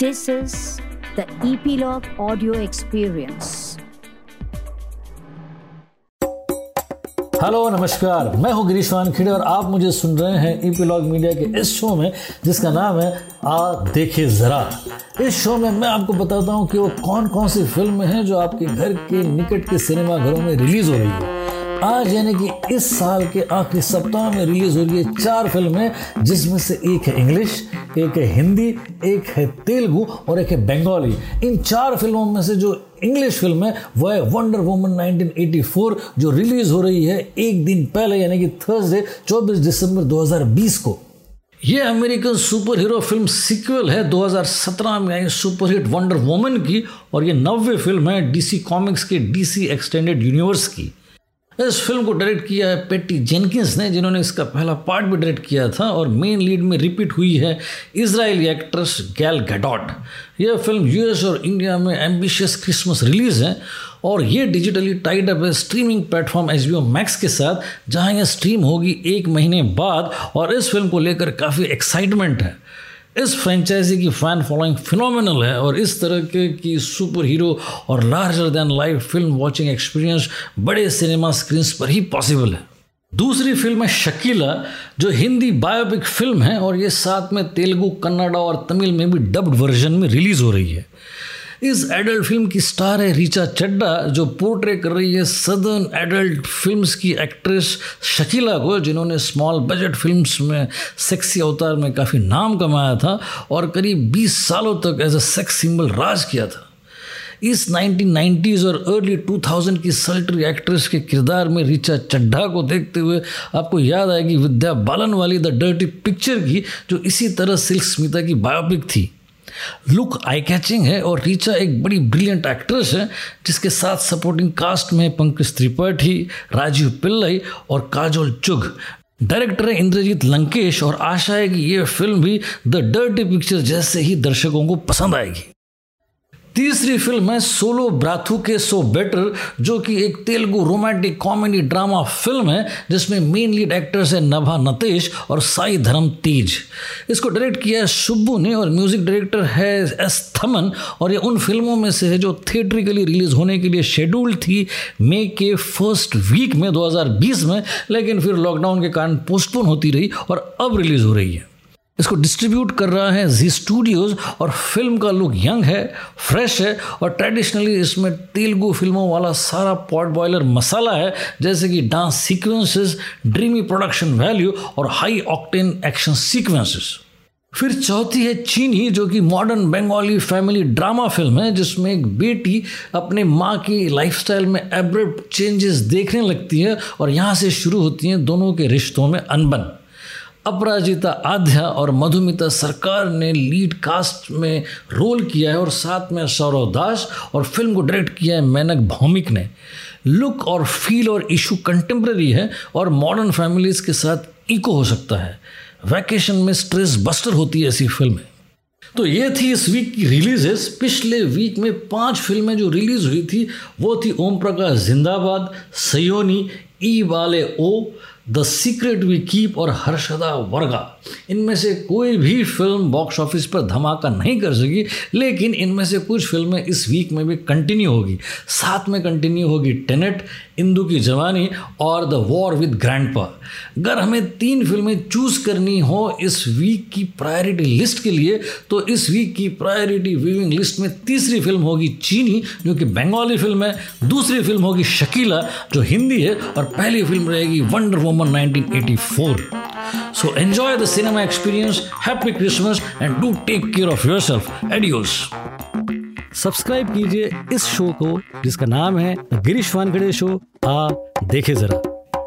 This is the Epilogue Audio Experience. Hello नमस्कार। मैं हूँ गिरीश वानखेड़े और आप मुझे सुन रहे हैं ईपीलॉग मीडिया के इस शो में, जिसका नाम है आ देखे ज़रा। इस शो में मैं आपको बताता हूँ कि वो कौन कौन सी फ़िल्म हैं जो आपके घर के निकट के सिनेमा घरों में रिलीज़ हो रही है। आज यानी कि इस साल के आखिरी सप्ताह में रिलीज़ हो रही है चार फ़िल्में, जिसमें से एक है इंग्लिश एक है हिंदी, एक है तेलुगु और एक है बंगाली। इन चार फ़िल्मों में से जो इंग्लिश फ़िल्म है वह है वंडर वुमन 1984 जो रिलीज़ हो रही है एक दिन पहले, यानी कि थर्सडे 24 दिसंबर 2020 को। ये American super hero film sequel है 2017 में आई सुपरहिट वंडर वुमन की, और ये नव्य फ़िल्म है डीसी कॉमिक्स के डीसी एक्सटेंडेड यूनिवर्स की। इस फ़िल्म को डायरेक्ट किया है पेटी जेनकिंस ने, जिन्होंने इसका पहला पार्ट भी डायरेक्ट किया था और मेन लीड में रिपीट हुई है इसराइली एक्ट्रेस गैल गैडॉट यह फ़िल्म यूएस और इंडिया में एम्बिशियस क्रिसमस रिलीज़ है और ये डिजिटली टाइड अप है स्ट्रीमिंग प्लेटफॉर्म एच मैक्स के साथ, जहाँ यह स्ट्रीम होगी एक महीने बाद और इस फ़िल्म को लेकर काफ़ी एक्साइटमेंट है। इस फ्रेंचाइजी की फ़ैन फॉलोइंग फिनोमिनल है और इस तरह के की सुपर हीरो और larger than life film watching experience बड़े सिनेमा स्क्रीन पर ही पॉसिबल है। दूसरी फ़िल्म है शकीला, जो हिंदी बायोपिक फ़िल्म है और ये साथ में तेलुगु, कन्नड़ा और तमिल में भी डब्ड वर्जन में रिलीज़ हो रही है। इस एडल्ट फ़िल्म की स्टार है रिचा चड्डा जो पोर्ट्रे कर रही है सदर्न एडल्ट फिल्म्स की एक्ट्रेस शकीला को, जिन्होंने स्मॉल बजट फिल्म्स में सेक्सी अवतार में काफ़ी नाम कमाया था और करीब 20 सालों तक एज अ सेक्स सिंबल राज किया था। इस 1990s और अर्ली 2000 की सल्टरी एक्ट्रेस के किरदार में रिचा चड्ढा को देखते हुए आपको याद आएगी विद्या बालन वाली द डर्टी पिक्चर की, जो इसी तरह सिल्क स्मिता की बायोपिक थी। लुक आई कैचिंग है और रीचा एक बड़ी ब्रिलियंट एक्ट्रेस है, जिसके साथ सपोर्टिंग कास्ट में पंकज त्रिपाठी, राजीव पिल्लई और काजोल चुग। डायरेक्टर है इंद्रजीत लंकेश और आशा है कि ये फ़िल्म भी द डर्टी पिक्चर जैसे ही दर्शकों को पसंद आएगी। तीसरी फ़िल्म है सोलो ब्राथू के सो बेटर, जो कि एक Telugu romantic comedy drama film है, जिसमें मेन लीड एक्टर्स है नभा नतेश और साई धर्म तेज। इसको डायरेक्ट किया है सुब्बू ने और म्यूज़िक डायरेक्टर है एस थमन। और ये उन फ़िल्मों में से है जो थिएट्रिकली रिलीज़ होने के लिए शेड्यूल थी मे के फ़र्स्ट वीक में 2020 में, लेकिन फिर लॉकडाउन के कारण पोस्टपोन होती रही और अब रिलीज़ हो रही है। इसको डिस्ट्रीब्यूट कर रहा है जी स्टूडियोज़ और फ़िल्म का लुक यंग है फ्रेश है और ट्रेडिशनली इसमें तेलुगु फ़िल्मों वाला सारा पॉट बॉयलर मसाला है, जैसे कि dance sequences dreamy production value और हाई ऑक्टेन एक्शन सीक्वेंसेस फिर चौथी है चीनी, जो कि modern Bengali family drama film है, जिसमें एक बेटी अपने माँ की लाइफस्टाइल में एब्रप्ट चेंजेस देखने लगती है और यहाँ से शुरू होती हैं दोनों के रिश्तों में अनबन। अपराजिता आध्या और मधुमिता सरकार ने लीड कास्ट में रोल किया है और साथ में सौरव दास और फ़िल्म को डायरेक्ट किया है मैनक भौमिक ने। लुक और फील और इशू कंटेम्प्रेरी है और मॉडर्न फैमिलीज़ के साथ इको हो सकता है। वैकेशन में स्ट्रेस बस्टर होती है ऐसी फ़िल्में। तो ये थी इस वीक की रिलीजेस। पिछले वीक में पाँच फ़िल्में जो रिलीज़ हुई थी, वो थी ओम प्रकाश जिंदाबाद, सयोनी, ई वाले ओ द सीक्रेट वी कीप और हर्षदा वर्गा। इनमें से कोई भी फ़िल्म बॉक्स ऑफ़िस पर धमाका नहीं कर सकी, लेकिन इनमें से कुछ फ़िल्में इस वीक में भी कंटिन्यू होगी। साथ में कंटिन्यू होगी टेनेट इंदू की जवानी और द वॉर विद ग्रैंडपा अगर हमें तीन फ़िल्में चूज़ करनी हो इस वीक की प्रायोरिटी लिस्ट के लिए तो इस वीक की प्रायोरिटी व्यूइंग लिस्ट में तीसरी फ़िल्म होगी चीनी, जो कि बंगाली फ़िल्म है। दूसरी फ़िल्म होगी शकीला, जो हिंदी है, और पहली फ़िल्म रहेगी wonder woman 1984 So enjoy the cinema experience, happy Christmas, and do take care of yourself. Adios. Subscribe कीजिए इस शो को जिसका नाम है गिरीश वानखड़े शो आ देखे जरा